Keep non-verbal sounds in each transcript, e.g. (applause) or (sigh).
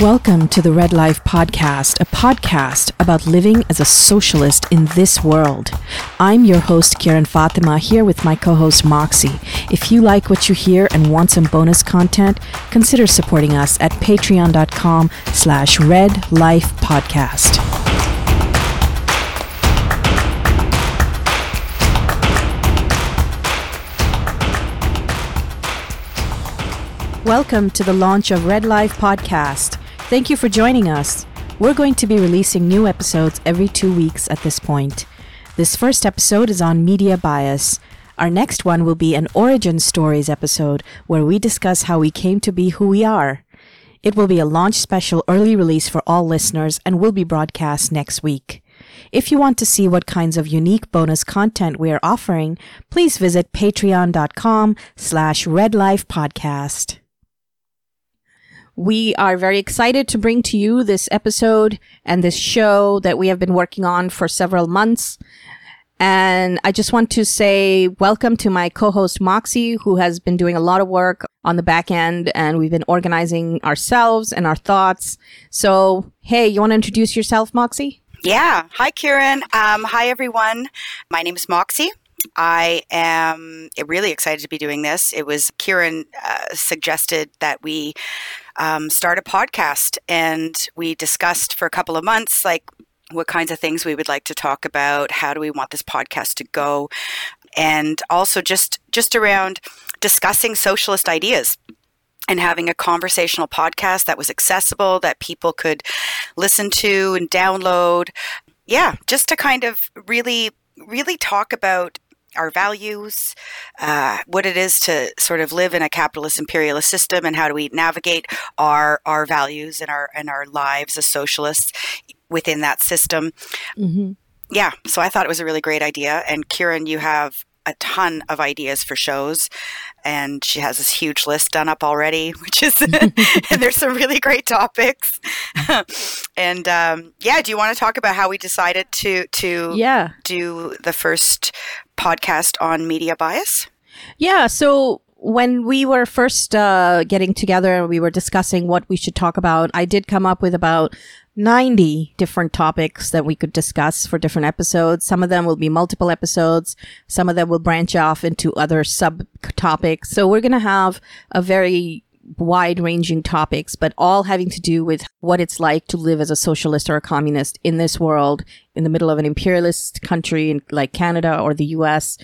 Welcome to the Red Life Podcast, a podcast about living as a socialist in this world. I'm your host, Kieran Fatima, here with my co host, Moxie. If you like what you hear and want some bonus content, consider supporting us at patreon.com slash red life podcast. Welcome to the launch of Red Life Podcast. Thank you for joining us. We're going to be releasing new episodes every two weeks at this point. This first episode is on media bias. Our next one will be an origin stories episode where we discuss how we came to be who we are. It will be a launch special early release for all listeners and will be broadcast next week. If you want to see what kinds of unique bonus content we are offering, please visit patreon.com slash redlifepodcast. We are very excited to bring to you this episode and this show that we have been working on for several months. And I just want to say welcome to my co-host Moxie, who has been doing a lot of work on the back end and we've been organizing ourselves and our thoughts. So, hey, you want to introduce yourself, Moxie? Yeah. Hi, Kieran. Um, hi, everyone. My name is Moxie. I am really excited to be doing this. It was Kieran uh, suggested that we um, start a podcast, and we discussed for a couple of months, like what kinds of things we would like to talk about, how do we want this podcast to go, and also just just around discussing socialist ideas and having a conversational podcast that was accessible that people could listen to and download. Yeah, just to kind of really really talk about our values, uh, what it is to sort of live in a capitalist imperialist system, and how do we navigate our our values and our and our lives as socialists within that system. Mm-hmm. Yeah, so I thought it was a really great idea. And Kieran, you have a ton of ideas for shows and she has this huge list done up already (laughs) which is (laughs) and there's some really great topics (laughs) and um, yeah do you want to talk about how we decided to to yeah do the first podcast on media bias yeah so when we were first uh, getting together and we were discussing what we should talk about i did come up with about 90 different topics that we could discuss for different episodes. Some of them will be multiple episodes. Some of them will branch off into other subtopics. So we're going to have a very wide ranging topics, but all having to do with what it's like to live as a socialist or a communist in this world, in the middle of an imperialist country like Canada or the US,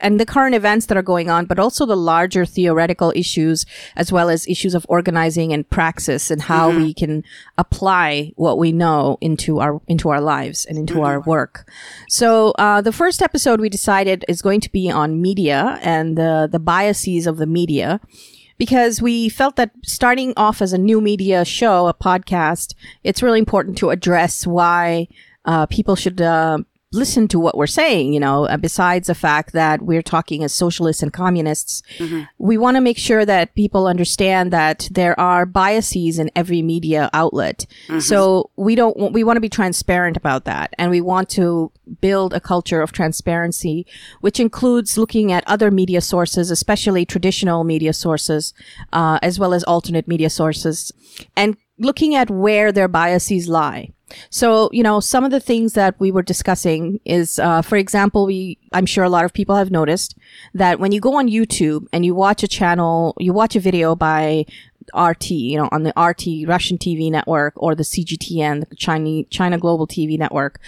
and the current events that are going on, but also the larger theoretical issues, as well as issues of organizing and praxis and how mm-hmm. we can apply what we know into our, into our lives and into mm-hmm. our work. So, uh, the first episode we decided is going to be on media and the, the biases of the media because we felt that starting off as a new media show, a podcast, it's really important to address why uh, people should uh, listen to what we're saying, you know, uh, besides the fact that we're talking as socialists and communists, mm-hmm. we want to make sure that people understand that there are biases in every media outlet. Mm-hmm. So we don't, we want to be transparent about that. And we want to build a culture of transparency, which includes looking at other media sources, especially traditional media sources, uh, as well as alternate media sources and looking at where their biases lie. So, you know, some of the things that we were discussing is, uh, for example, we, I'm sure a lot of people have noticed that when you go on YouTube and you watch a channel, you watch a video by RT, you know, on the RT Russian TV network or the CGTN, the China, China Global TV network,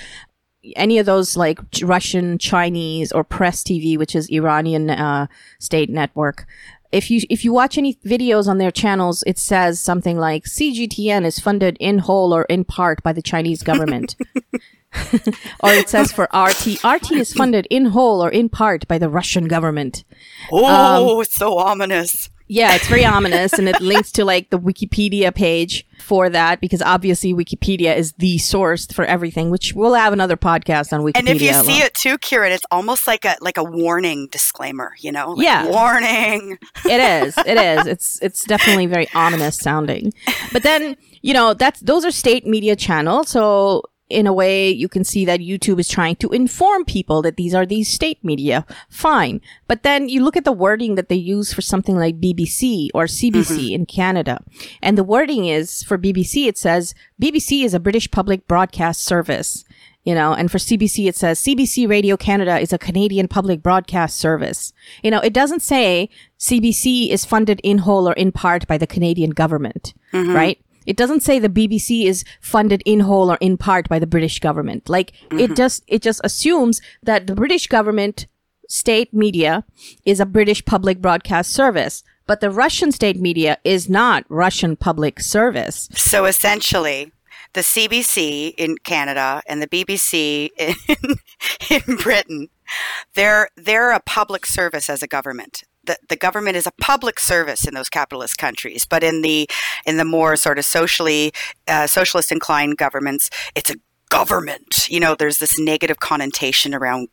any of those like Russian, Chinese, or Press TV, which is Iranian uh, state network if you if you watch any videos on their channels, it says something like CGTN is funded in whole or in part by the Chinese government. (laughs) or it says for RT, RT is funded in whole or in part by the Russian government. Oh, um, it's so ominous. Yeah, it's very ominous and it links to like the Wikipedia page for that because obviously Wikipedia is the source for everything, which we'll have another podcast on Wikipedia. And if you see it too, Kieran, it's almost like a like a warning disclaimer, you know? Like, yeah. Warning. it is. It (laughs) is. It's it's definitely very ominous sounding. But then, you know, that's those are state media channels, so in a way, you can see that YouTube is trying to inform people that these are these state media. Fine. But then you look at the wording that they use for something like BBC or CBC mm-hmm. in Canada. And the wording is for BBC, it says BBC is a British public broadcast service. You know, and for CBC, it says CBC Radio Canada is a Canadian public broadcast service. You know, it doesn't say CBC is funded in whole or in part by the Canadian government, mm-hmm. right? It doesn't say the BBC is funded in whole or in part by the British government. Like mm-hmm. it just, it just assumes that the British government state media is a British public broadcast service, but the Russian state media is not Russian public service. So essentially, the CBC in Canada and the BBC in, (laughs) in Britain, they're they're a public service as a government the, the government is a public service in those capitalist countries, but in the in the more sort of socially uh, socialist inclined governments, it's a government. You know, there's this negative connotation around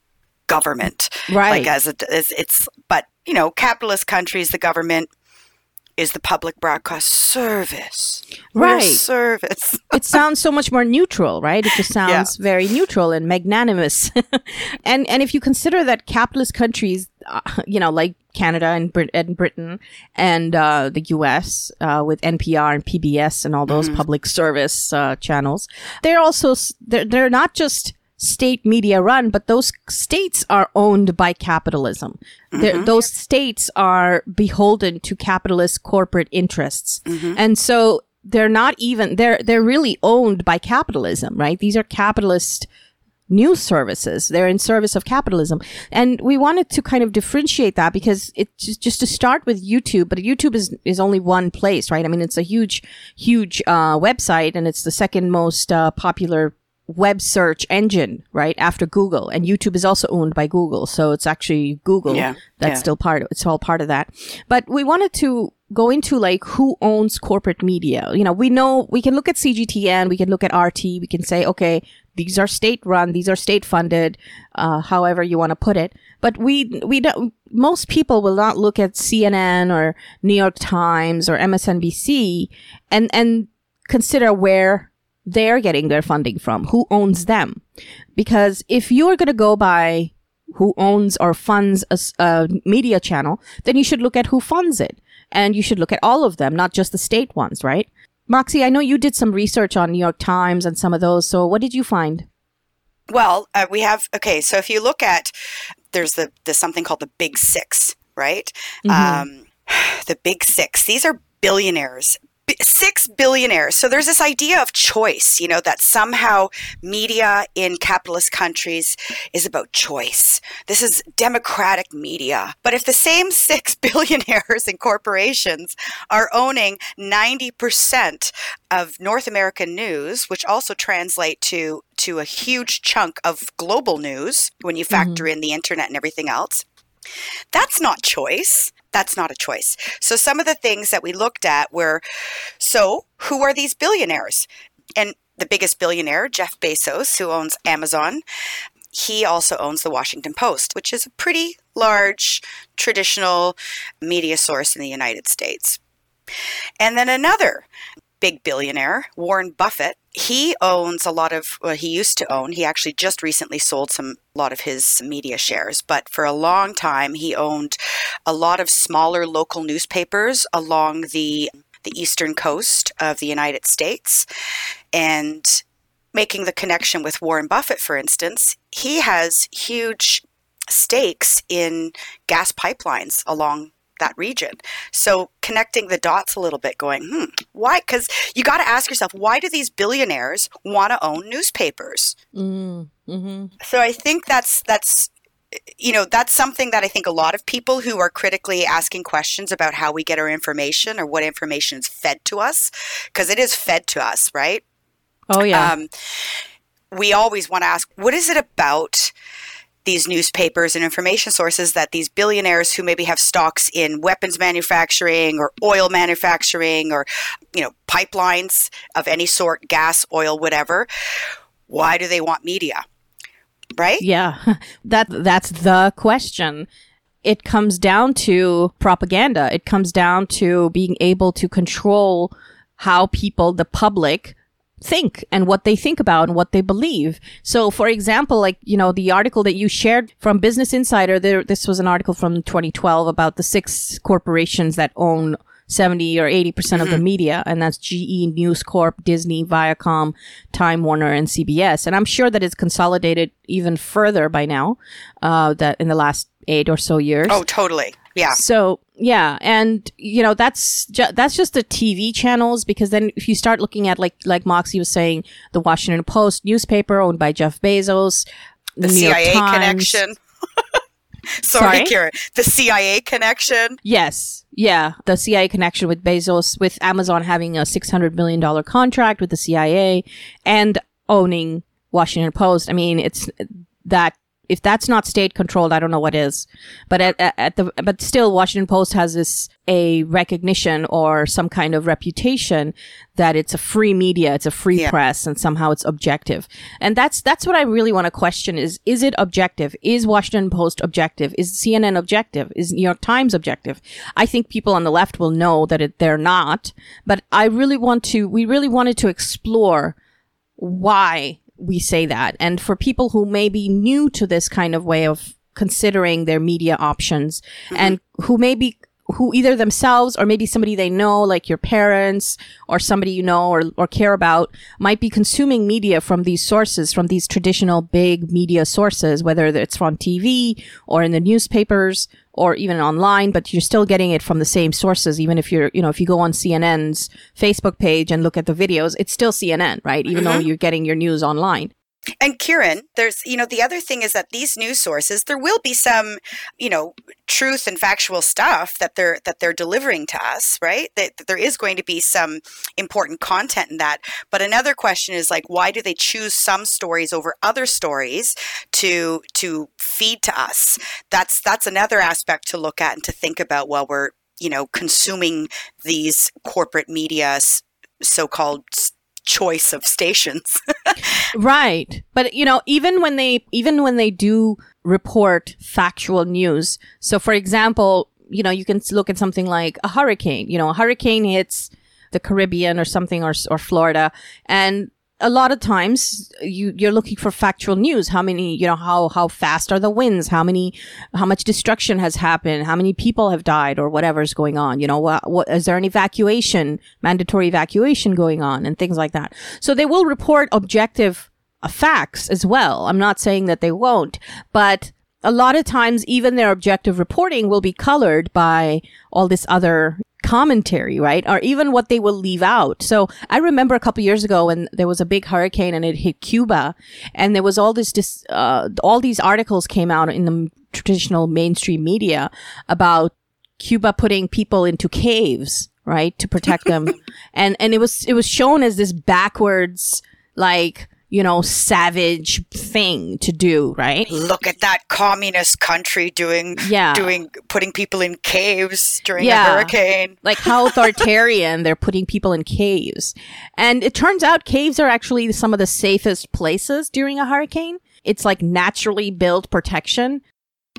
government, right? Like as, a, as it's, but you know, capitalist countries, the government is the public broadcast service. Right. service. (laughs) it sounds so much more neutral, right? It just sounds yeah. very neutral and magnanimous. (laughs) and and if you consider that capitalist countries, uh, you know, like Canada and, Brit- and Britain and uh, the U.S. Uh, with NPR and PBS and all those mm-hmm. public service uh, channels, they're also they're, they're not just state media run, but those states are owned by capitalism. Mm-hmm. Those states are beholden to capitalist corporate interests. Mm-hmm. And so they're not even, they're, they're really owned by capitalism, right? These are capitalist news services. They're in service of capitalism. And we wanted to kind of differentiate that because it's just, just to start with YouTube, but YouTube is, is only one place, right? I mean, it's a huge, huge, uh, website and it's the second most, uh, popular web search engine, right? After Google. And YouTube is also owned by Google. So it's actually Google yeah, that's yeah. still part of it's all part of that. But we wanted to go into like who owns corporate media. You know, we know we can look at CGTN, we can look at RT, we can say, okay, these are state run, these are state funded, uh, however you want to put it. But we, we don't, most people will not look at CNN or New York Times or MSNBC and, and consider where they're getting their funding from, who owns them. Because if you're going to go by who owns or funds a, a, media channel, then you should look at who funds it. And you should look at all of them, not just the state ones, right? Moxie, I know you did some research on New York Times and some of those. So what did you find? Well, uh, we have, okay, so if you look at, there's the, there's something called the Big Six, right? Mm-hmm. Um, (sighs) the Big Six. These are billionaires, six billionaires. So there's this idea of choice, you know, that somehow media in capitalist countries is about choice. This is democratic media. But if the same (laughs) six billionaires and corporations are owning 90% of North American news, which also translate to to a huge chunk of global news when you factor mm-hmm. in the internet and everything else, that's not choice that's not a choice. So some of the things that we looked at were so who are these billionaires? And the biggest billionaire, Jeff Bezos, who owns Amazon, he also owns the Washington Post, which is a pretty large traditional media source in the United States. And then another big billionaire, Warren Buffett, he owns a lot of well, he used to own he actually just recently sold some a lot of his media shares but for a long time he owned a lot of smaller local newspapers along the the eastern coast of the United States. And making the connection with Warren Buffett for instance he has huge stakes in gas pipelines along that region. So connecting the dots a little bit, going, hmm, why? Because you got to ask yourself, why do these billionaires want to own newspapers? Mm, mm-hmm. So I think that's that's you know that's something that I think a lot of people who are critically asking questions about how we get our information or what information is fed to us, because it is fed to us, right? Oh yeah. Um, we always want to ask, what is it about? These newspapers and information sources that these billionaires who maybe have stocks in weapons manufacturing or oil manufacturing or you know pipelines of any sort gas oil whatever why do they want media? Right? Yeah. (laughs) That that's the question. It comes down to propaganda. It comes down to being able to control how people the public think and what they think about and what they believe. So, for example, like, you know, the article that you shared from Business Insider, there, this was an article from 2012 about the six corporations that own 70 or 80% of the media. And that's GE, News Corp, Disney, Viacom, Time Warner, and CBS. And I'm sure that it's consolidated even further by now, uh, that in the last eight or so years. Oh, totally. Yeah. So yeah, and you know that's ju- that's just the TV channels because then if you start looking at like like Moxie was saying, the Washington Post newspaper owned by Jeff Bezos, the, CIA Times. connection. (laughs) Sorry? Sorry, Kieran. The CIA connection. Yes, yeah, the CIA connection with Bezos, with Amazon having a six hundred million dollar contract with the CIA, and owning Washington Post. I mean, it's that if that's not state controlled, I don't know what is. But at, at, the but still, Washington Post has this a recognition or some kind of reputation that it's a free media, it's a free Yeah. press, and somehow it's objective. And that's that's what I really want to question: is is it objective? Is Washington Post objective? Is CNN objective? Is New York Times objective? I think people on the left will know that it, they're not. But I really want to. We really wanted to explore why we say that. And for people who may be new to this kind of way of considering their media options mm-hmm. and who may be who either themselves or maybe somebody they know, like your parents or somebody you know or, or care about, might be consuming media from these sources, from these traditional big media sources, whether it's from TV or in the newspapers or even online, but you're still getting it from the same sources. Even if you're, you know, if you go on CNN's Facebook page and look at the videos, it's still CNN, right? Even though mm-hmm. you're getting your news online. And Kieran, there's, you know, the other thing is that these news sources, there will be some, you know, truth and factual stuff that they're that they're delivering to us, right? That, that there is going to be some important content in that. But another question is like, why do they choose some stories over other stories to to feed to us? That's that's another aspect to look at and to think about while we're, you know, consuming these corporate media so-called choice of stations. (laughs) Right. But you know, even when they even when they do report factual news. So for example, you know, you can look at something like a hurricane, you know, a hurricane hits the Caribbean or something or or Florida and a lot of times you you're looking for factual news. How many you know how how fast are the winds? How many how much destruction has happened? How many people have died or whatever's going on? You know what, what is there an evacuation mandatory evacuation going on and things like that? So they will report objective uh, facts as well. I'm not saying that they won't but a lot of times even their objective reporting will be colored by all this other commentary, right? Or even what they will leave out. So I remember a couple years ago when there was a big hurricane and it hit Cuba and there was all this, dis- uh, all these articles came out in the traditional mainstream media about Cuba putting people into caves, right? To protect them. (laughs) and, and it was, it was shown as this backwards, like, you know, savage thing to do, right? Look at that communist country doing Yeah. doing putting people in caves during Yeah. a hurricane. like how (laughs) authoritarian they're putting people in caves. And it turns out caves are actually some of the safest places during a hurricane. It's like naturally built protection.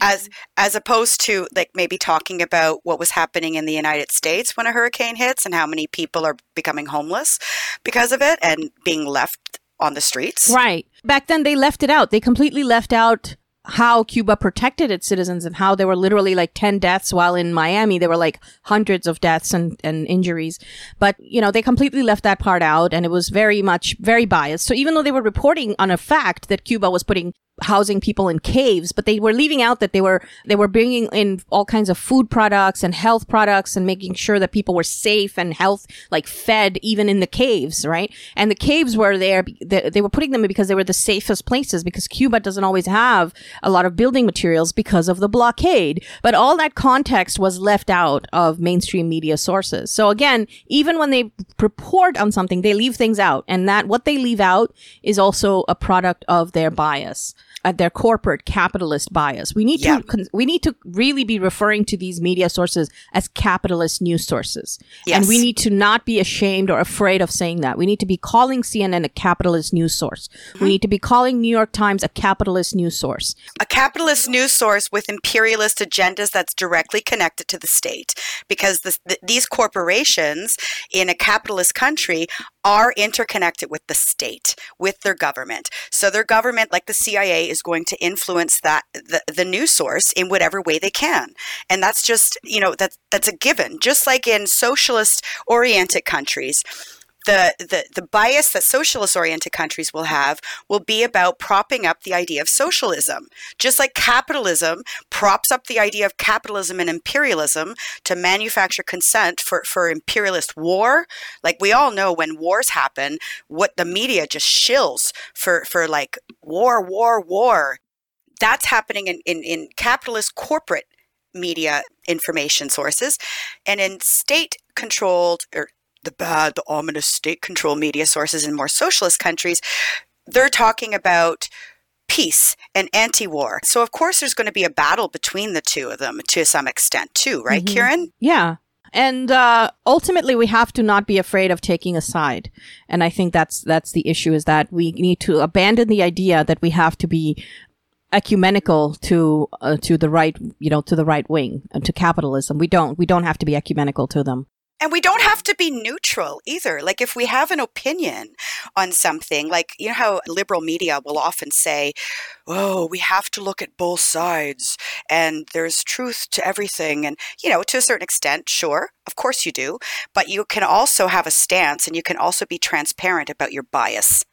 As as opposed to like maybe talking about what was happening in the United States when a hurricane hits and how many people are becoming homeless because of it and being left on the streets. Right. Back then they left it out. They completely left out how Cuba protected its citizens and how there were literally like 10 deaths while in Miami there were like hundreds of deaths and, and injuries. But, you know, they completely left that part out and it was very much very biased. So even though they were reporting on a fact that Cuba was putting housing people in caves, but they were leaving out that they were they were bringing in all kinds of food products and health products and making sure that people were safe and health like fed even in the caves, right? And the caves were there they, they were putting them because they were the safest places because Cuba doesn't always have a lot of building materials because of the blockade. But all that context was left out of mainstream media sources. So again, even when they report on something, they leave things out and that what they leave out is also a product of their bias. Uh, their corporate capitalist bias. We need Yeah. to we need to really be referring to these media sources as capitalist news sources, Yes. and we need to not be ashamed or afraid of saying that. We need to be calling CNN a capitalist news source. Mm-hmm. We need to be calling New York Times a capitalist news source. a capitalist news source with imperialist agendas that's directly connected to the state because this, th- these corporations in a capitalist country are interconnected with the state with their government so their government like the cia is going to influence that the, the news source in whatever way they can. And that's just you know that that's a given. Just like in socialist oriented countries the, the, the bias that socialist oriented countries will have will be about propping up the idea of socialism. Just like capitalism props up the idea of capitalism and imperialism to manufacture consent for, for imperialist war. Like we all know when wars happen, what the media just shills for, for like war, war, war. That's happening in, in, in capitalist corporate media information sources and in state controlled or the bad, the ominous state controlled media sources in more socialist countries, they're talking about peace and anti war. So, of course, there's going to be a battle between the two of them to some extent, too, right, Mhm. Kieran? Yeah. And uh, ultimately, we have to not be afraid of taking a side. And I think that's that's the issue: is that we need to abandon the idea that we have to be ecumenical to uh, to the right, you know, to the right wing, uh, to capitalism. We don't. We don't have to be ecumenical to them. And we don't have to be neutral either. Like, if we have an opinion on something, like, you know how liberal media will often say, oh, we have to look at both sides and there's truth to everything. And, you know, to a certain extent, sure, of course you do. But you can also have a stance and you can also be transparent about your bias.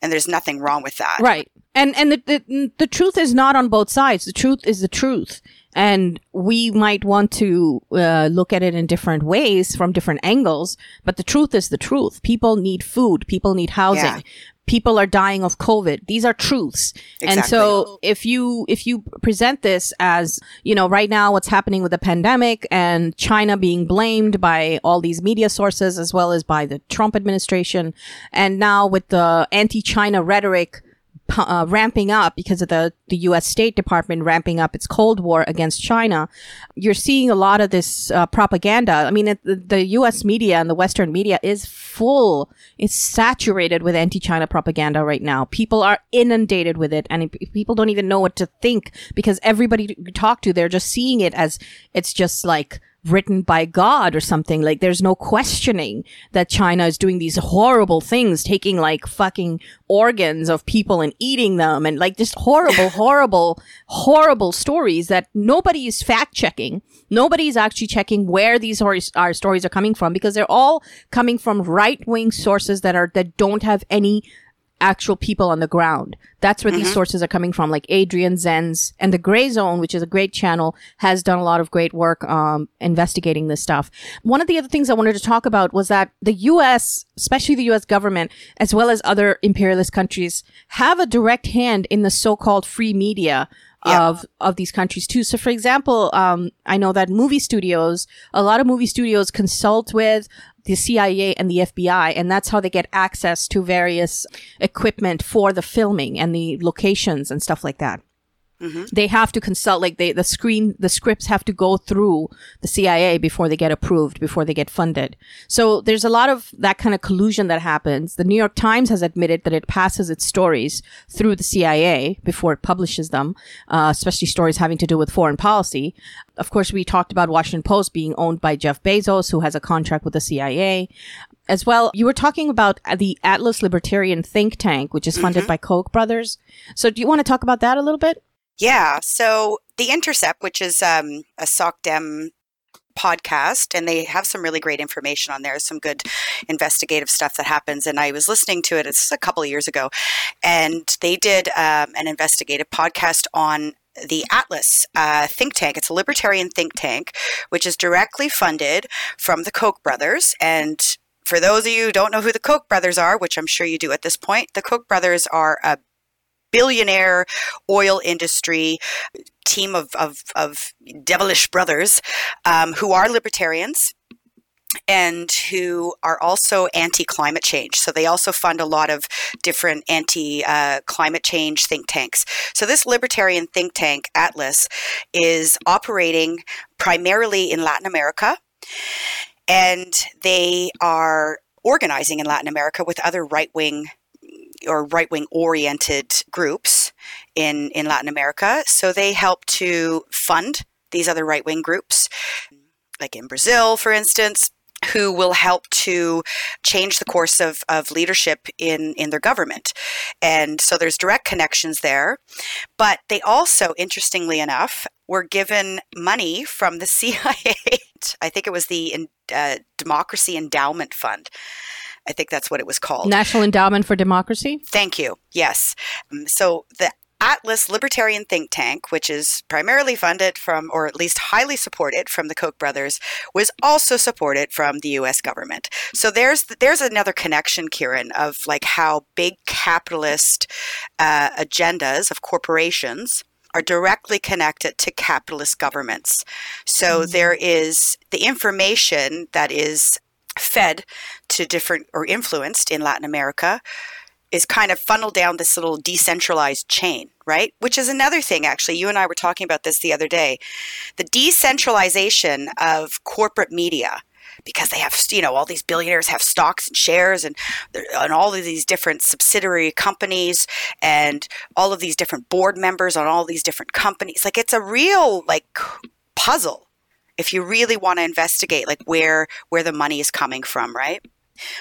And there's nothing wrong with that. Right. And and the, the the truth is not on both sides. The truth is the truth. And we might want to uh, look at it in different ways from different angles, but the truth is the truth. People need food. People need housing. Yeah. People are dying of COVID. These are truths. And so if you if you present this as, you know, right now what's happening with the pandemic and China being blamed by all these media sources as well as by the Trump administration and now with the anti-China rhetoric uh, ramping up because of the, the U.S. State Department ramping up its Cold War against China, you're seeing a lot of this uh, propaganda. I mean, it, the, U.S. media and the Western media is full, it's saturated with anti-China propaganda right now. People are inundated with it, and it- people don't even know what to think because everybody you talk to, they're just seeing it as it's just like written by God or something. Like there's no questioning that China is doing these horrible things, taking like fucking organs of people and eating them and like just horrible, (laughs) horrible, horrible stories that nobody is fact checking. Nobody is actually checking where these stories, our stories are coming from because they're all coming from right wing sources that are, that don't have any actual people on the ground. That's where these sources are coming from, like Adrian Zenz and the Gray Zone, which is a great channel, has done a lot of great work um, investigating this stuff. One of the other things I wanted to talk about was that the U.S., especially the U.S. government, as well as other imperialist countries, have a direct hand in the so-called free media Yeah. of of these countries too. So, for example, um, I know that movie studios, a lot of movie studios consult with the CIA and the FBI, and that's how they get access to various equipment for the filming and the locations and stuff like that. They have to consult, like they, the screen, the scripts have to go through the CIA before they get approved, before they get funded. So there's a lot of that kind of collusion that happens. The New York Times has admitted that it passes its stories through the CIA before it publishes them, uh, especially stories having to do with foreign policy. Of course, we talked about Washington Post being owned by Jeff Bezos, who has a contract with the CIA. As well, you were talking about the Atlas Libertarian think tank, which is funded by Koch brothers. So do you want to talk about that a little bit? Yeah. So The Intercept, which is um, a SOCDEM podcast, and they have some really great information on there, some good investigative stuff that happens. And I was listening to it, it's a couple of years ago, and they did um, an investigative podcast on the Atlas uh, think tank. It's a libertarian think tank, which is directly funded from the Koch brothers. And for those of you who don't know who the Koch brothers are, which I'm sure you do at this point, the Koch brothers are a billionaire oil industry team of, of, of devilish brothers um, who are libertarians. and who are also anti climate change. So they also fund a lot of different anti uh, climate change think tanks. So this libertarian think tank, Atlas, is operating primarily in Latin America. And they are organizing in Latin America with other right wing or right wing oriented groups in, in Latin America. So they help to fund these other right wing groups, like in Brazil, for instance who will help to change the course of, of leadership in, in their government. And so there's direct connections there. But they also, interestingly enough, were given money from the (laughs) CIA. I think it was the uh, Democracy Endowment Fund. I think that's what it was called. National Endowment for Democracy? Thank you. Yes. Um, so the Atlas Libertarian Think Tank, which is primarily funded from, or at least highly supported from the Koch brothers, was also supported from the U.S. government. So there's there's another connection, Kieran, of like how big capitalist uh, agendas of corporations are directly connected to capitalist governments. So mm-hmm. there is the information that is fed to different or influenced in Latin America is kind of funneled down this little decentralized chain, right? Which is another thing, actually. You and I were talking about this the other day. The decentralization of corporate media, because they have, you know, all these billionaires have stocks and shares and, and all of these different subsidiary companies and all of these different board members on all these different companies. Like, it's a real, like, puzzle if you really want to investigate, like, where, where the money is coming from, right?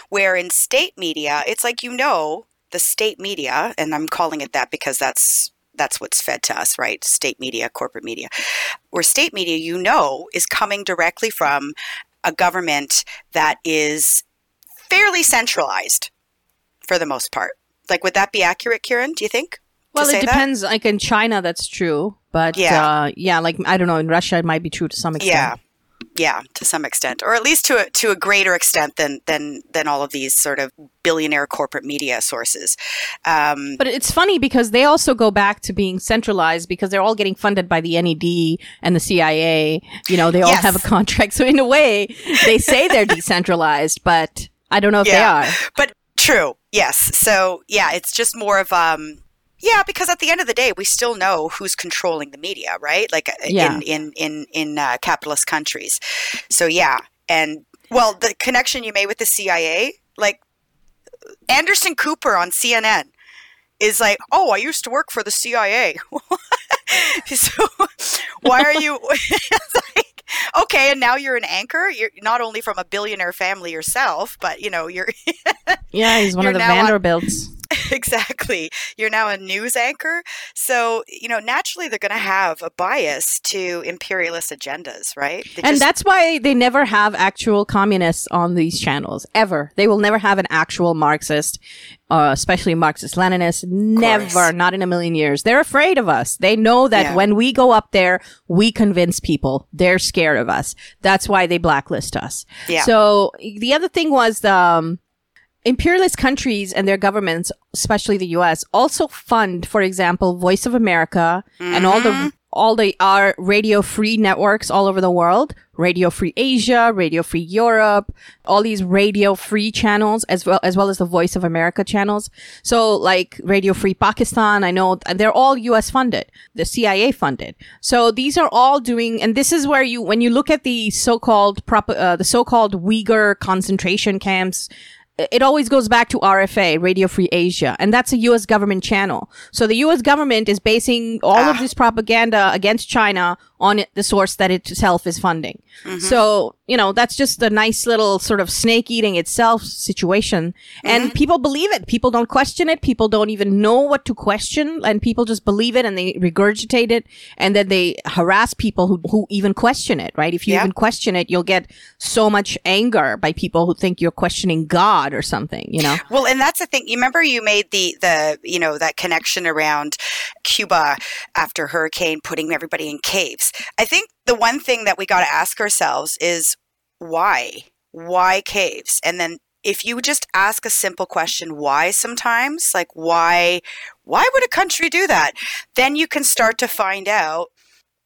Where in state media, it's like you know the state media, and I'm calling it that because that's that's what's fed to us, right? State media, corporate media. Where state media, you know, is coming directly from a government that is fairly centralized for the most part. Like, would that be accurate, Kieran? Do you think? Well, it depends. That? Like in China, that's true, but yeah, uh, yeah. Like I don't know. In Russia, it might be true to some extent. Yeah, yeah, to some extent, or at least to a, to a greater extent than than than all of these sort of billionaire corporate media sources. Um, but it's funny because they also go back to being centralized because they're all getting funded by the NED and the CIA. You know, they all yes. have a contract, (laughs) so in a way, they say they're decentralized, but I don't know if yeah. they are. But true, yes. So yeah, it's just more of um yeah, because at the end of the day, we still know who's controlling the media, right? Like uh, yeah. in in in in uh, capitalist countries. So yeah, and well, the connection you made with the CIA, like Anderson Cooper on CNN, is like, oh, I used to work for the CIA. (laughs) so why are you? (laughs) like, okay, and now you're an anchor. You're not only from a billionaire family yourself, but you know you're. (laughs) yeah, he's one of the Vanderbilts. On, (laughs) exactly. You're now a news anchor. So, you know, naturally they're going to have a bias to imperialist agendas, right? They and just- that's why they never have actual communists on these channels, ever. They will never have an actual Marxist, uh, especially Marxist Leninist. Never, not in a million years. They're afraid of us. They know that yeah. when we go up there, we convince people. They're scared of us. That's why they blacklist us. Yeah. So the other thing was, um, imperialist countries and their governments, especially the US, also fund, for example, Voice of America mm-hmm. and all the mm-hmm. all the our radio free networks all over the world, Radio Free Asia, Radio Free Europe, all these radio free channels as well as well as the Voice of America channels. So like Radio Free Pakistan, I know they're all US funded, the CIA funded. So these are all doing and this is where you when you look at the so-called prop, uh, the so-called Uyghur concentration camps it always goes back to RFA, Radio Free Asia, and that's a U.S. government channel. So the U.S. government is basing all ah. of this propaganda against China on it, the source that it itself is funding. Mm-hmm. So, you know, that's just a nice little sort of snake eating itself situation. Mm-hmm. And people believe it. People don't question it. People don't even know what to question. And people just believe it and they regurgitate it. And then they harass people who, who even question it, right? If you even question it, you'll get so much anger by people who think you're questioning God or something, you know? Well, and that's the thing. You remember you made the, the, you know, that connection around Cuba after hurricane, putting everybody in caves. I think the one thing that we got to ask ourselves is why? Why caves? And then if you just ask a simple question why sometimes like why why would a country do that then you can start to find out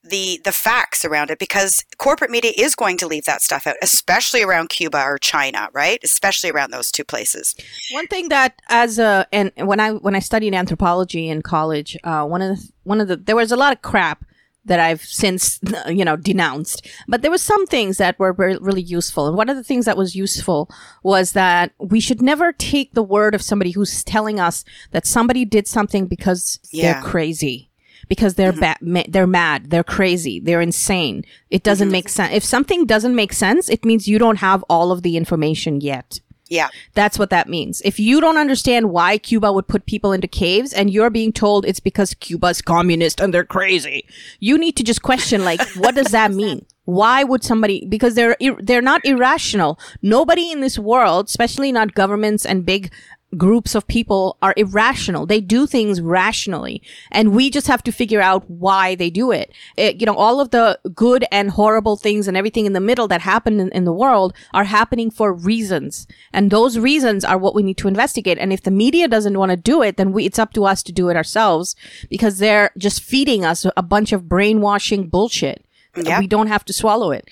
the the facts around it because corporate media is going to leave that stuff out especially around Cuba or China right especially around those two places one thing that as a and when I when I studied anthropology in college uh, one of the one of the there was a lot of crap that I've since, (laughs) you know, denounced. But there were some things that were really useful. And one of the things that was useful was that we should never take the word of somebody who's telling us that somebody did something because yeah. they're crazy. Because they're mm-hmm. ba- they're mad, they're crazy, they're insane. It doesn't mm-hmm. make sense. If something doesn't make sense, it means you don't have all of the information yet. Yeah. That's what that means. If you don't understand why Cuba would put people into caves and you're being told it's because Cuba's communist and they're crazy, you need to just question like, (laughs) what does that mean? Why would somebody, because they're, they're not irrational. Nobody in this world, especially not governments and big groups of people are irrational. They do things rationally. And we just have to figure out why they do it. it you know, all of the good and horrible things and everything in the middle that happen in, in, the world are happening for reasons. And those reasons are what we need to investigate. And if the media doesn't want to do it, then we, it's up to us to do it ourselves because they're just feeding us a bunch of brainwashing bullshit. Yep. We don't have to swallow it.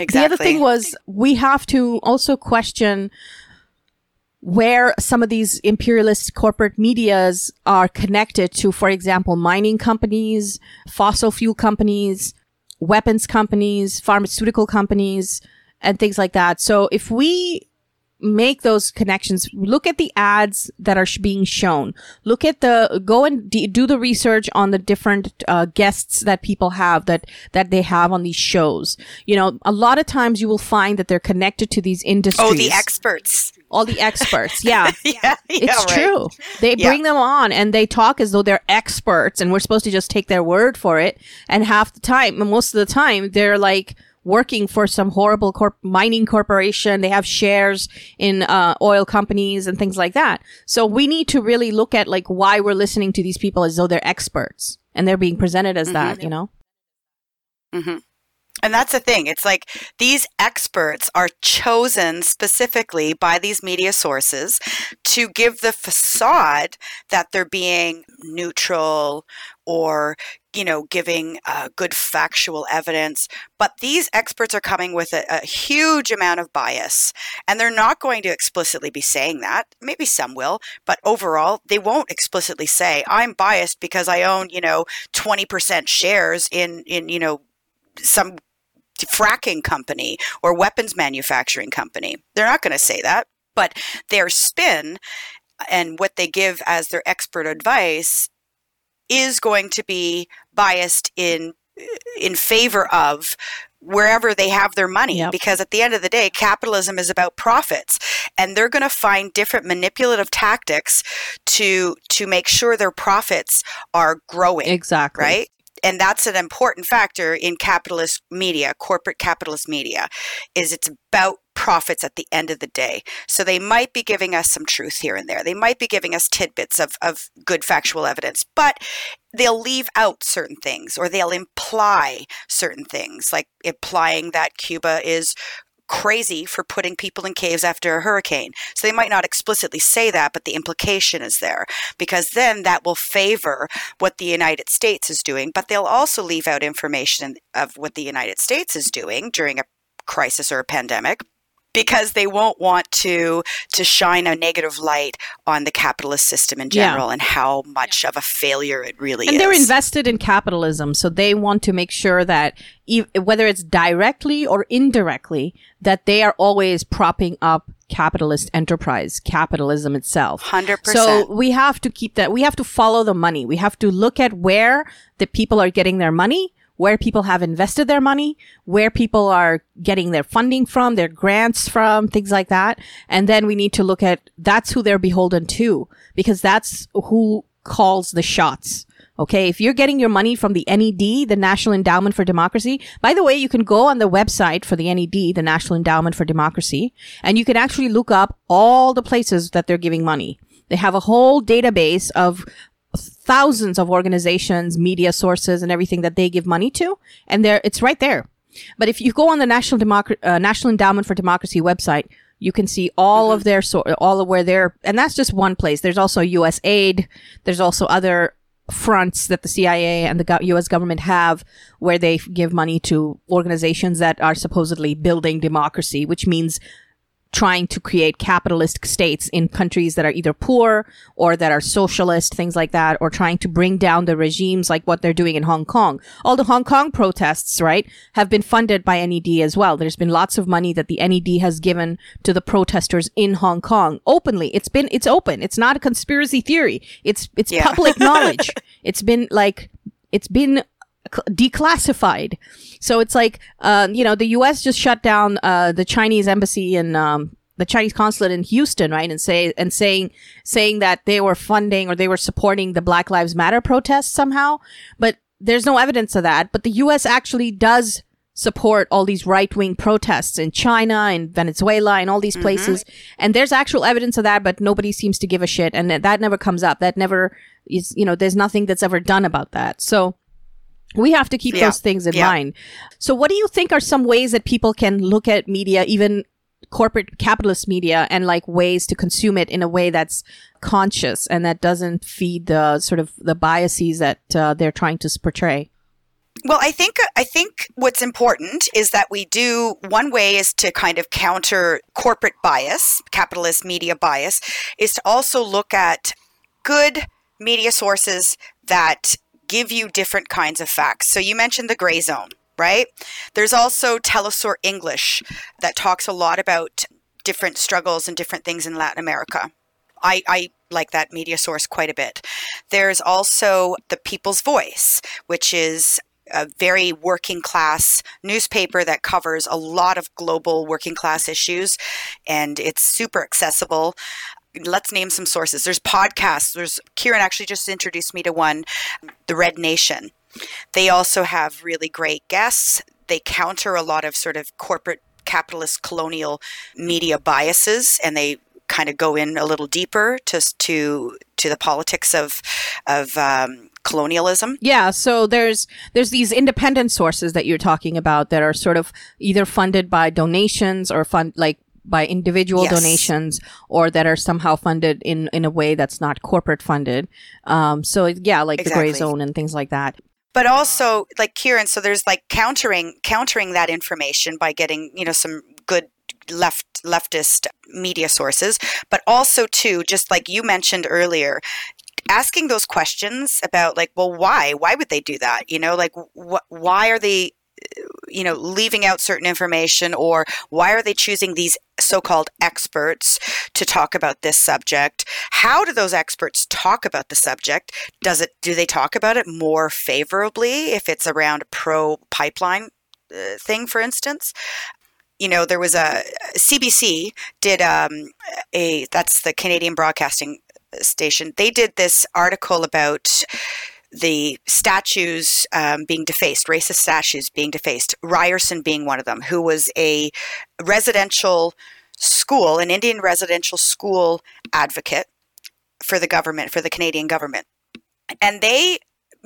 Exactly. The other thing was we have to also question where some of these imperialist corporate medias are connected to, for example, mining companies, fossil fuel companies, weapons companies, pharmaceutical companies, and things like that. So if we make those connections. Look at the ads that are sh- being shown. Look at the, go and d- do the research on the different uh, guests that people have that, that they have on these shows. You know, a lot of times you will find that they're connected to these industries. Oh, the experts. All the experts. (laughs) Yeah. yeah, yeah. It's right. true. They yeah. bring them on and they talk as though they're experts and we're supposed to just take their word for it. And half the time, most of the time, they're like, working for some horrible corp- mining corporation. They have shares in uh, oil companies and things like that. So we need to really look at like why we're listening to these people as though they're experts and they're being presented as mm-hmm. that, you know? Mm-hmm. And that's the thing. It's like these experts are chosen specifically by these media sources to give the facade that they're being neutral or you know giving uh, good factual evidence but these experts are coming with a, a, huge amount of bias and they're not going to explicitly be saying that maybe some will but overall they won't explicitly say i'm biased because i own you know 20% shares in in you know some fracking company or weapons manufacturing company. They're not going to say that, but their spin and what they give as their expert advice is going to be biased in in favor of wherever they have their money yep. because at the end of the day capitalism is about profits and they're going to find different manipulative tactics to to make sure their profits are growing exactly right and that's an important factor in capitalist media, corporate capitalist media, is it's about profits at the end of the day. So they might be giving us some truth here and there. They might be giving us tidbits of, of good factual evidence, but they'll leave out certain things or they'll imply certain things, like implying that Cuba is crazy for putting people in caves after a hurricane. So they might not explicitly say that, but the implication is there because then that will favor what the United States is doing, but they'll also leave out information of what the United States is doing during a crisis or a pandemic because they won't want to to shine a negative light on the capitalist system in general yeah. and how much of a failure it really and is. And they're invested in capitalism, so they want to make sure that e- whether it's directly or indirectly that they are always propping up capitalist enterprise, capitalism itself. 100%. So we have to keep that we have to follow the money. We have to look at where the people are getting their money where people have invested their money, where people are getting their funding from, their grants from, things like that. And then we need to look at that's who they're beholden to because that's who calls the shots. Okay. If you're getting your money from the NED, the National Endowment for Democracy, by the way, you can go on the website for the NED, the National Endowment for Democracy, and you can actually look up all the places that they're giving money. They have a whole database of thousands of organizations, media sources, and everything that they give money to, and there it's right there. But if you go on the National Democ- uh, National Endowment for Democracy website, you can see all mm-hmm. of their so all of where they're, and that's just one place. There's also USAID. There's also other fronts that the CIA and the go- US government have where they give money to organizations that are supposedly building democracy, which means trying to create capitalist states in countries that are either poor or that are socialist, things like that, or trying to bring down the regimes like what they're doing in Hong Kong. All the Hong Kong protests, right, have been funded by NED as well. There's been lots of money that the NED has given to the protesters in Hong Kong openly. It's been, it's open. It's not a conspiracy theory. It's, it's Yeah. public (laughs) knowledge. It's been like, it's been declassified. So it's like, uh, you know, the U.S. just shut down uh, the Chinese embassy in um, the Chinese consulate in Houston, right? And say and saying saying that they were funding or they were supporting the Black Lives Matter protests somehow, but there's no evidence of that. But the U.S. actually does support all these right wing protests in China and Venezuela and all these places. And there's actual evidence of that, but nobody seems to give a shit. And that never comes up. That never is, you know, there's nothing that's ever done about that. So we have to keep Yeah. those things in Yeah. mind. So what do you think are some ways that people can look at media, even corporate capitalist media and like ways to consume it in a way that's conscious and that doesn't feed the sort of the biases that uh, they're trying to portray? Well, I think I think what's important is that we do one way is to kind of counter corporate bias, capitalist media bias, is to also look at good media sources that give you different kinds of facts. So you mentioned the Grayzone, right? There's also Telesur English that talks a lot about different struggles and different things in Latin America. I, I like that media source quite a bit. There's also the People's Voice, which is a very working class newspaper that covers a lot of global working class issues and it's super accessible. Let's name some sources. There's podcasts. There's Kieran actually just introduced me to one, The Red Nation. They also have really great guests. They counter a lot of sort of corporate capitalist colonial media biases and they kind of go in a little deeper to to to the politics of of um, colonialism. Yeah, so there's there's these independent sources that you're talking about that are sort of either funded by donations or fund like by individual Yes. donations or that are somehow funded in in a way that's not corporate funded. Um, so yeah, like the Grayzone and things like that. but also like Kieran, so there's like countering countering that information by getting you know some good left leftist media sources, but also too just like you mentioned earlier. Asking those questions about like, well, why? Why would they do that? You know, like, wh- why are they, you know, leaving out certain information, or why are they choosing these so-called experts to talk about this subject? How do those experts talk about the subject? Does it do they talk about it more favorably if it's around pro pipeline uh, thing, for instance? You know, there was a CBC did um, a that's the Canadian Broadcasting Station. They did this article about the statues um, being defaced, racist statues being defaced. Ryerson being one of them, who was a residential school, an Indian residential school advocate for the government, for the Canadian government. And they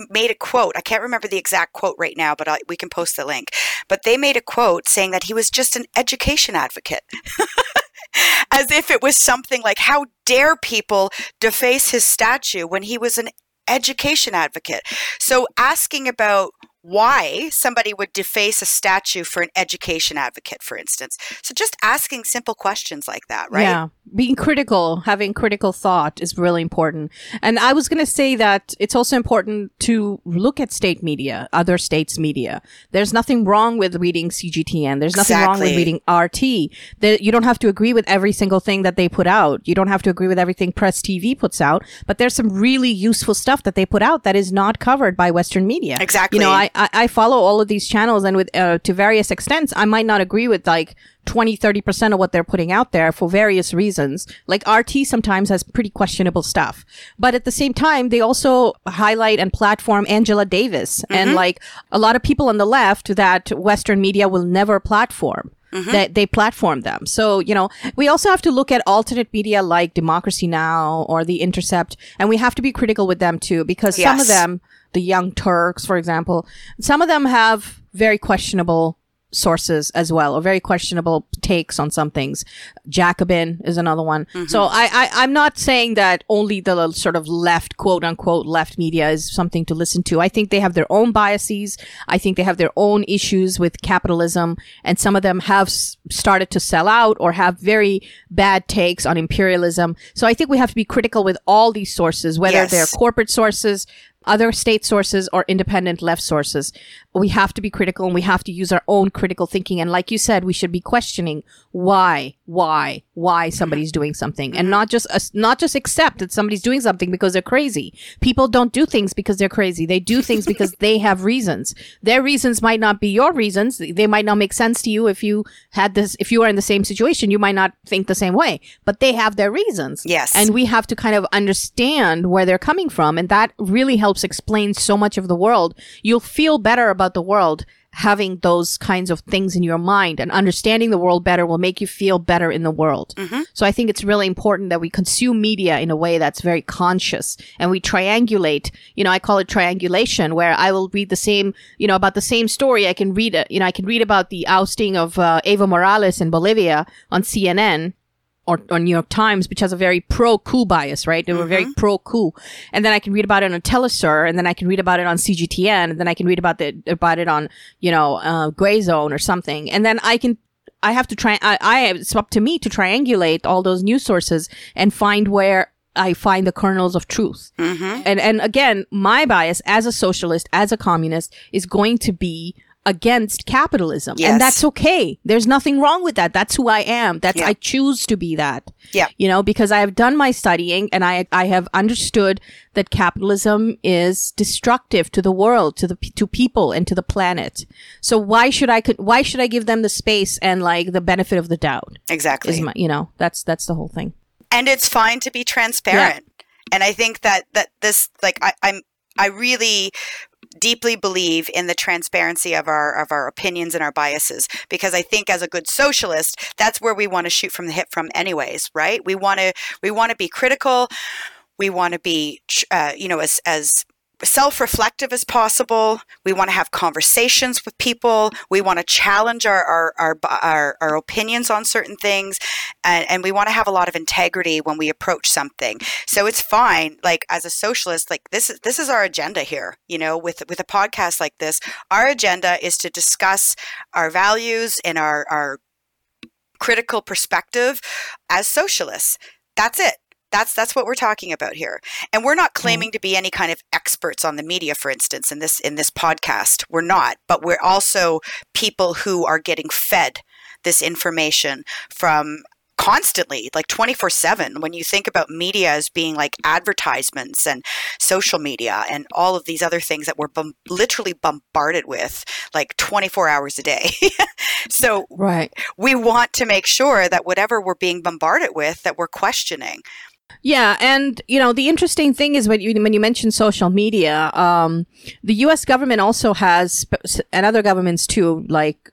made a quote. I can't remember the exact quote right now, but I, we can post the link. But they made a quote saying that he was just an education advocate. (laughs) As if it was something like, how dare people deface his statue when he was an education advocate? So asking about why somebody would deface a statue for an education advocate, for instance. So just asking simple questions like that, right? Yeah. Being critical, having critical thought is really important. And I was going to say that it's also important to look at state media, other states' media. There's nothing wrong with reading CGTN. There's nothing wrong with reading RT. There, you don't have to agree with every single thing that they put out. You don't have to agree with everything Press TV puts out, but there's some really useful stuff that they put out that is not covered by Western media. Exactly. You know, I, I, I follow all of these channels and with, uh, to various extents, I might not agree with like 20, 30% of what they're putting out there for various reasons. Like RT sometimes has pretty questionable stuff. But at the same time, they also highlight and platform Angela Davis and like a lot of people on the left that Western media will never platform. That they platform them. So, you know, we also have to look at alternate media like Democracy Now! or The Intercept, and we have to be critical with them too, because some of them, the Young Turks, for example, some of them have very questionable sources as well, or very questionable takes on some things. Jacobin is another one. Mm-hmm. So I, I, I'm not saying that only the sort of left, quote unquote, left media is something to listen to. I think they have their own biases. I think they have their own issues with capitalism, and some of them have s- started to sell out or have very bad takes on imperialism. So I think we have to be critical with all these sources, whether yes. they're corporate sources, other state sources or independent left sources. We have to be critical and we have to use our own critical thinking. And like you said, we should be questioning why, why, why somebody's doing something and not just, uh, not just accept that somebody's doing something because they're crazy. People don't do things because they're crazy. They do things because they have reasons. Their reasons might not be your reasons. They might not make sense to you if you had this, if you are in the same situation, you might not think the same way, but they have their reasons. Yes. And we have to kind of understand where they're coming from. And that really helps helps explain so much of the world. You'll feel better about the world having those kinds of things in your mind and understanding the world better will make you feel better in the world. Mm-hmm. So I think it's really important that we consume media in a way that's very conscious and we triangulate. You know, I call it triangulation where I will read the same, you know, about the same story. I can read it, you know, I can read about the ousting of uh, Evo Morales in Bolivia on CNN or, or New York Times, which has a very pro coup bias, right? They were mm-hmm. very pro coup. And then I can read about it on Telesur, and then I can read about it on CGTN, and then I can read about the about it on you know uh, Grayzone or something, and then I can. I have to try. I, I it's up to me to triangulate all those news sources and find where I find the kernels of truth. Mm-hmm. And and again, my bias as a socialist, as a communist, is going to be against capitalism. Yes. And that's okay. There's nothing wrong with that. That's who I am. That's, yeah. I choose to be that. Yeah. You know, because I have done my studying and I, I have understood that capitalism is destructive to the world, to the, to people and to the planet. So why should I, could why should I give them the space and like the benefit of the doubt? Exactly. My, you know, that's, that's the whole thing. And it's fine to be transparent. Yeah. And I think that, that this, like, I, I'm, I really deeply believe in the transparency of our of our opinions and our biases because I think as a good socialist, that's where we want to shoot from the hip from anyways, right? We want to we want to be critical. We want to be, uh, you know, as as self reflective as possible. We want to have conversations with people. We want to challenge our, our, our, our, our opinions on certain things. And, and, we want to have a lot of integrity when we approach something. So it's fine. Like as a socialist, like this is, this is our agenda here, you know, with, with a podcast like this, our agenda is to discuss our values and our, our critical perspective as socialists. That's it. That's that's what we're talking about here. And we're not mm-hmm. claiming to be any kind of experts on the media for instance in this in this podcast. We're not, but we're also people who are getting fed this information from constantly like 24/7 when you think about media as being like advertisements and social media and all of these other things that we're bom- literally bombarded with like 24 hours a day. (laughs) so right. we want to make sure that whatever we're being bombarded with that we're questioning. Yeah, and you know the interesting thing is when you when you mention social media, um, the U.S. government also has, and other governments too, like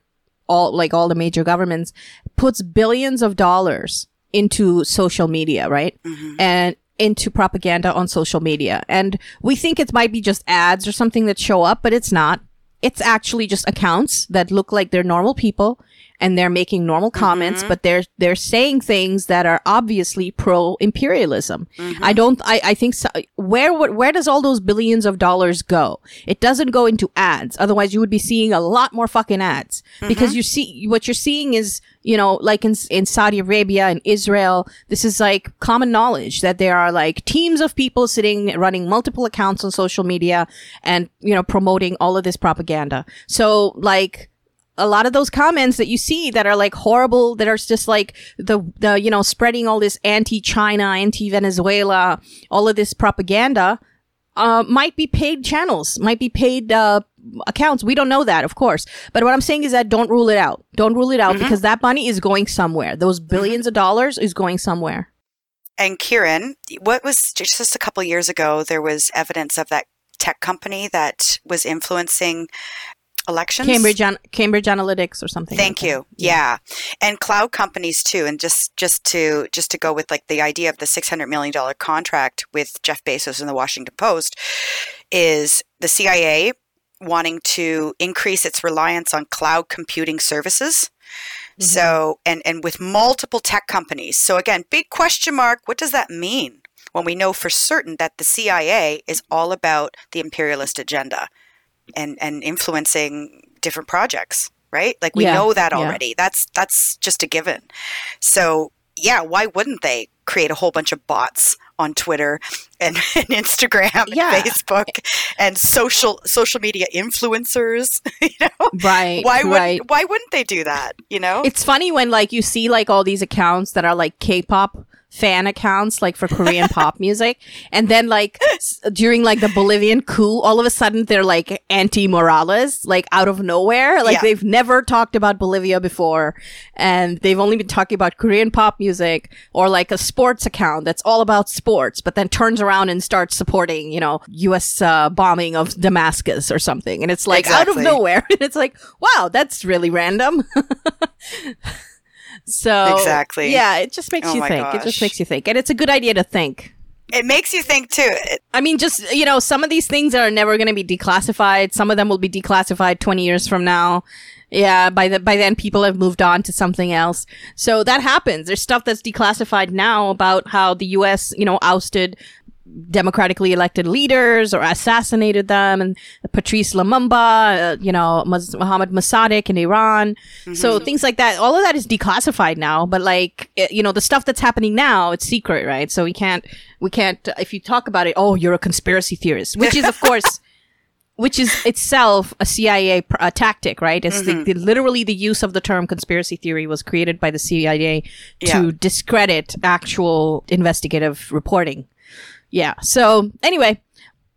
all like all the major governments, puts billions of dollars into social media, right? Mm-hmm. And into propaganda on social media, and we think it might be just ads or something that show up, but it's not. It's actually just accounts that look like they're normal people and they're making normal comments, mm-hmm. but they're they're saying things that are obviously pro imperialism. Mm-hmm. I don't. I, I think so, where where does all those billions of dollars go? It doesn't go into ads. Otherwise, you would be seeing a lot more fucking ads mm-hmm. because you see what you're seeing is you know like in in Saudi Arabia and Israel. This is like common knowledge that there are like teams of people sitting running multiple accounts on social media and you know promoting all of this propaganda. So like a lot of those comments that you see that are like horrible, that are just like the, the, you know, spreading all this anti-China, anti-Venezuela, all of this propaganda, uh, might be paid channels, might be paid, uh, accounts. We don't know that, of course. But what I'm saying is that don't rule it out. Don't rule it out mm-hmm. because that money is going somewhere. Those 1000000000s mm-hmm. of dollars is going somewhere. And Kieran, what was just a couple years ago, there was evidence of that tech company that was influencing elections. Cambridge Cambridge Analytics or something. Thank like you. Yeah. yeah. And cloud companies too. And just just to just to go with like the idea of the six hundred million dollar contract with Jeff Bezos and the Washington Post is the CIA wanting to increase its reliance on cloud computing services. Mm-hmm. So, and, and with multiple tech companies. So, again, big question mark what does that mean when we know for certain that the CIA is all about the imperialist agenda and, and influencing different projects? right like we yeah, know that already yeah. that's that's just a given so yeah why wouldn't they create a whole bunch of bots on Twitter (laughs) and, and Instagram yeah. and Facebook and social social media influencers. (laughs) You know, right? Why right. why wouldn't they do that? You know, it's funny when like you see like all these accounts that are like K-pop fan accounts like for Korean pop music. And then like s- during like the Bolivian coup, all of a sudden they're like anti Morales, like out of nowhere. Like yeah. they've never talked about Bolivia before. And they've only been talking about Korean pop music or like a sports account that's all about sports, but then turns around and starts supporting, you know, US uh, bombing of Damascus or something. And it's like exactly. out of nowhere. (laughs) and it's like, wow, that's really random. (laughs) So exactly, yeah, it just makes oh you think. Gosh. It just makes you think, and it's a good idea to think. It makes you think too. I mean, just you know, some of these things are never going to be declassified. Some of them will be declassified twenty years from now. Yeah, by the by then people have moved on to something else. So that happens. There's stuff that's declassified now about how the US, you know, ousted democratically elected leaders or assassinated them and Patrice Lumumba, uh, you know, Mohammad Mossadegh in Iran. Mm-hmm. So things like that. All of that is declassified now, but like, it, you know, the stuff that's happening now, it's secret, right? So we can't, we can't, if you talk about it, oh, you're a conspiracy theorist, which is of (laughs) course, which is itself a CIA pr- a tactic, right? It's mm-hmm. the, the, literally the use of the term conspiracy theory was created by the CIA to yeah. discredit actual investigative reporting yeah. So anyway,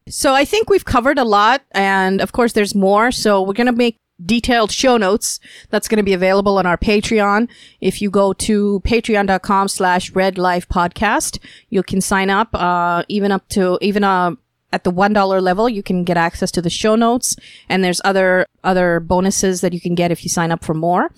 so I think we've covered a lot, and of course, there's more. So we're gonna make detailed show notes that's going to be available on our patreon if you go to patreon.com slash red life podcast you can sign up uh, even up to even uh, at the one dollar level you can get access to the show notes and there's other other bonuses that you can get if you sign up for more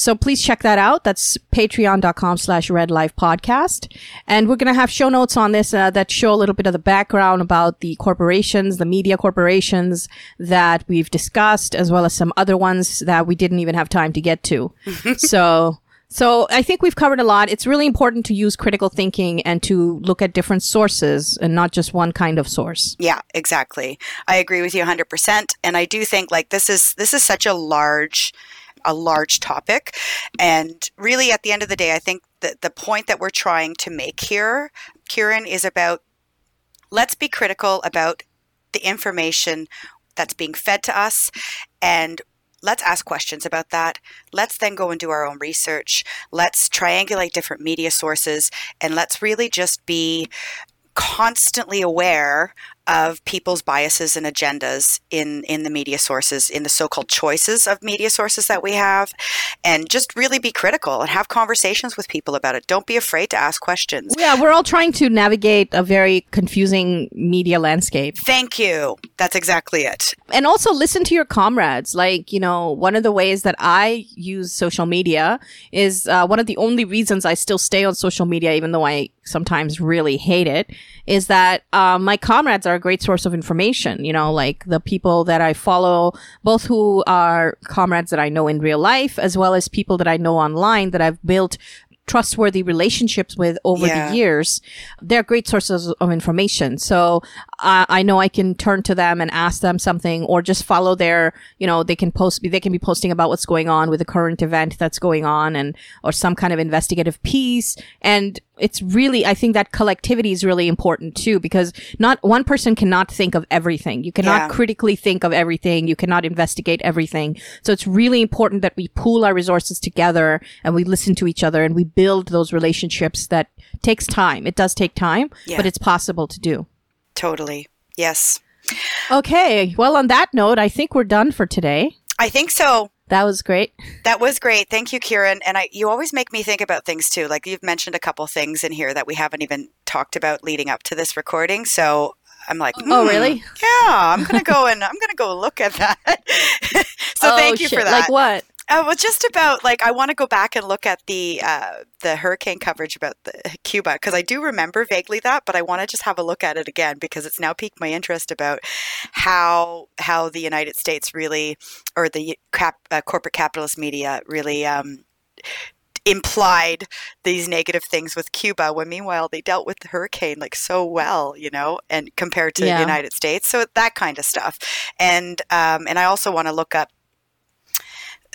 so please check that out. That's patreon.com slash red life podcast. And we're going to have show notes on this uh, that show a little bit of the background about the corporations, the media corporations that we've discussed, as well as some other ones that we didn't even have time to get to. (laughs) so, so I think we've covered a lot. It's really important to use critical thinking and to look at different sources and not just one kind of source. Yeah, exactly. I agree with you 100% and I do think like this is this is such a large a large topic. And really, at the end of the day, I think that the point that we're trying to make here, Kieran, is about let's be critical about the information that's being fed to us and let's ask questions about that. Let's then go and do our own research. Let's triangulate different media sources and let's really just be constantly aware of people's biases and agendas in in the media sources in the so-called choices of media sources that we have and just really be critical and have conversations with people about it. Don't be afraid to ask questions. Yeah we're all trying to navigate a very confusing media landscape. Thank you. That's exactly it. And also listen to your comrades. Like you know one of the ways that i use social media is uh, one of the only reasons i still stay on social media even though i sometimes really hate it is that uh, my comrades are a great source of information. You know, like the people that I follow, both who are comrades that I know in real life, as well as people that I know online that I've built trustworthy relationships with over yeah. the years, they're great sources of information. So uh, I know I can turn to them and ask them something or just follow their, you know, they can post, they can be posting about what's going on with a current event that's going on and, or some kind of investigative piece. And it's really, I think that collectivity is really important too, because not one person cannot think of everything. You cannot yeah. critically think of everything. You cannot investigate everything. So it's really important that we pool our resources together and we listen to each other and we build those relationships that takes time. It does take time, yeah. but it's possible to do. Totally. Yes. Okay. Well, on that note, I think we're done for today. I think so. That was great. That was great. Thank you, Kieran. And I, you always make me think about things too. Like you've mentioned a couple things in here that we haven't even talked about leading up to this recording. So I'm like, mm, oh, really? Yeah, I'm gonna go and I'm gonna go look at that. (laughs) so oh, thank you shit. for that. Like what? Uh, well, just about like I want to go back and look at the uh, the hurricane coverage about the (laughs) Cuba because I do remember vaguely that, but I want to just have a look at it again because it's now piqued my interest about how how the United States really or the cap, uh, corporate capitalist media really um, implied these negative things with Cuba when meanwhile they dealt with the hurricane like so well, you know, and compared to yeah. the United States. So that kind of stuff. And um, and I also want to look up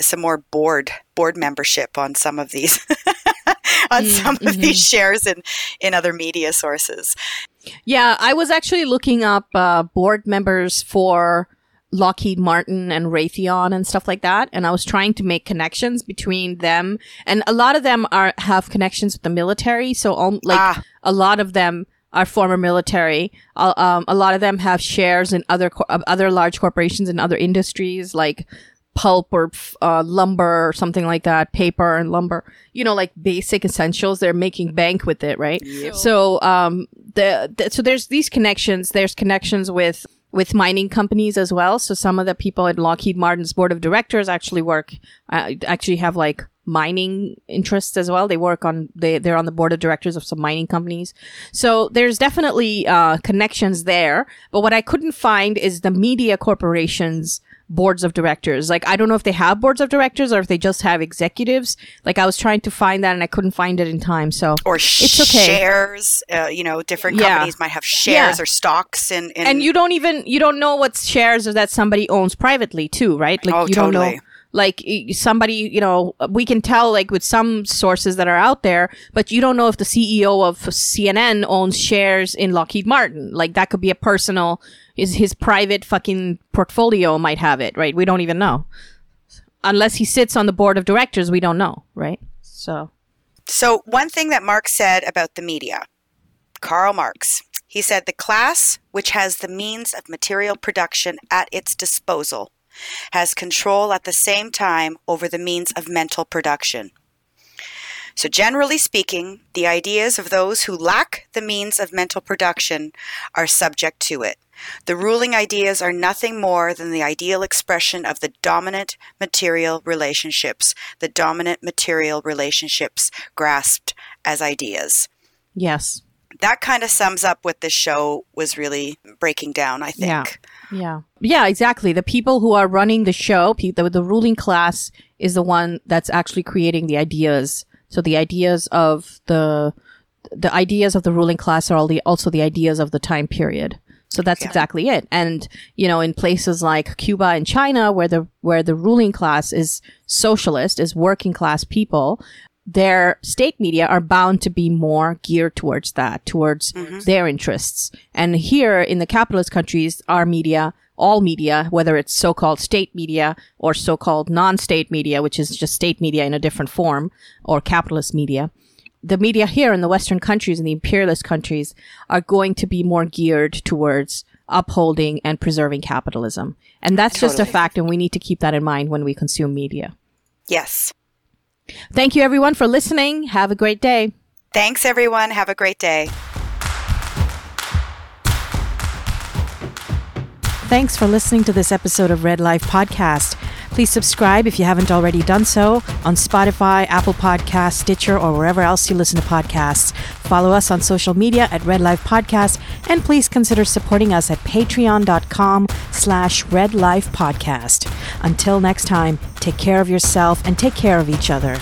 some more board board membership on some of these (laughs) on mm, some mm-hmm. of these mm-hmm. shares in in other media sources. Yeah, I was actually looking up uh, board members for Lockheed Martin and Raytheon and stuff like that, and I was trying to make connections between them, and a lot of them are have connections with the military. So, um, like ah. a lot of them are former military. Uh, um, a lot of them have shares in other co- other large corporations in other industries, like pulp or uh, lumber or something like that, paper and lumber, you know, like basic essentials. They're making bank with it, right? Yep. So, um, the, the, so there's these connections. There's connections with, with mining companies as well. So some of the people at Lockheed Martin's board of directors actually work, uh, actually have like mining interests as well. They work on, they, they're on the board of directors of some mining companies. So there's definitely, uh, connections there. But what I couldn't find is the media corporations boards of directors. Like, I don't know if they have boards of directors or if they just have executives. Like, I was trying to find that and I couldn't find it in time. So, or it's okay. shares, uh, you know, different yeah. companies might have shares yeah. or stocks in, in, And you don't even, you don't know what shares that somebody owns privately too, right? Like, oh, you totally. don't know like somebody, you know, we can tell like with some sources that are out there, but you don't know if the CEO of CNN owns shares in Lockheed Martin. Like that could be a personal, is his private fucking portfolio might have it, right? We don't even know. Unless he sits on the board of directors, we don't know, right? So. So one thing that Marx said about the media, Karl Marx, he said the class which has the means of material production at its disposal has control at the same time over the means of mental production. So, generally speaking, the ideas of those who lack the means of mental production are subject to it. The ruling ideas are nothing more than the ideal expression of the dominant material relationships, the dominant material relationships grasped as ideas. Yes. That kind of sums up what this show was really breaking down, I think. Yeah. Yeah. Yeah, exactly. The people who are running the show, the, the ruling class is the one that's actually creating the ideas. So the ideas of the the ideas of the ruling class are all the, also the ideas of the time period. So that's yeah. exactly it. And, you know, in places like Cuba and China, where the, where the ruling class is socialist, is working class people, their state media are bound to be more geared towards that, towards mm-hmm. their interests. And here in the capitalist countries, our media, all media, whether it's so-called state media or so-called non-state media, which is just state media in a different form, or capitalist media, the media here in the Western countries and the imperialist countries are going to be more geared towards upholding and preserving capitalism. And that's totally. just a fact, and we need to keep that in mind when we consume media. Yes. Thank you, everyone, for listening. Have a great day. Thanks, everyone. Have a great day. Thanks for listening to this episode of Red Life Podcast. Please subscribe if you haven't already done so on Spotify, Apple Podcasts, Stitcher, or wherever else you listen to podcasts. Follow us on social media at Red Life Podcast, and please consider supporting us at patreon.com slash Red Life Podcast. Until next time, take care of yourself and take care of each other.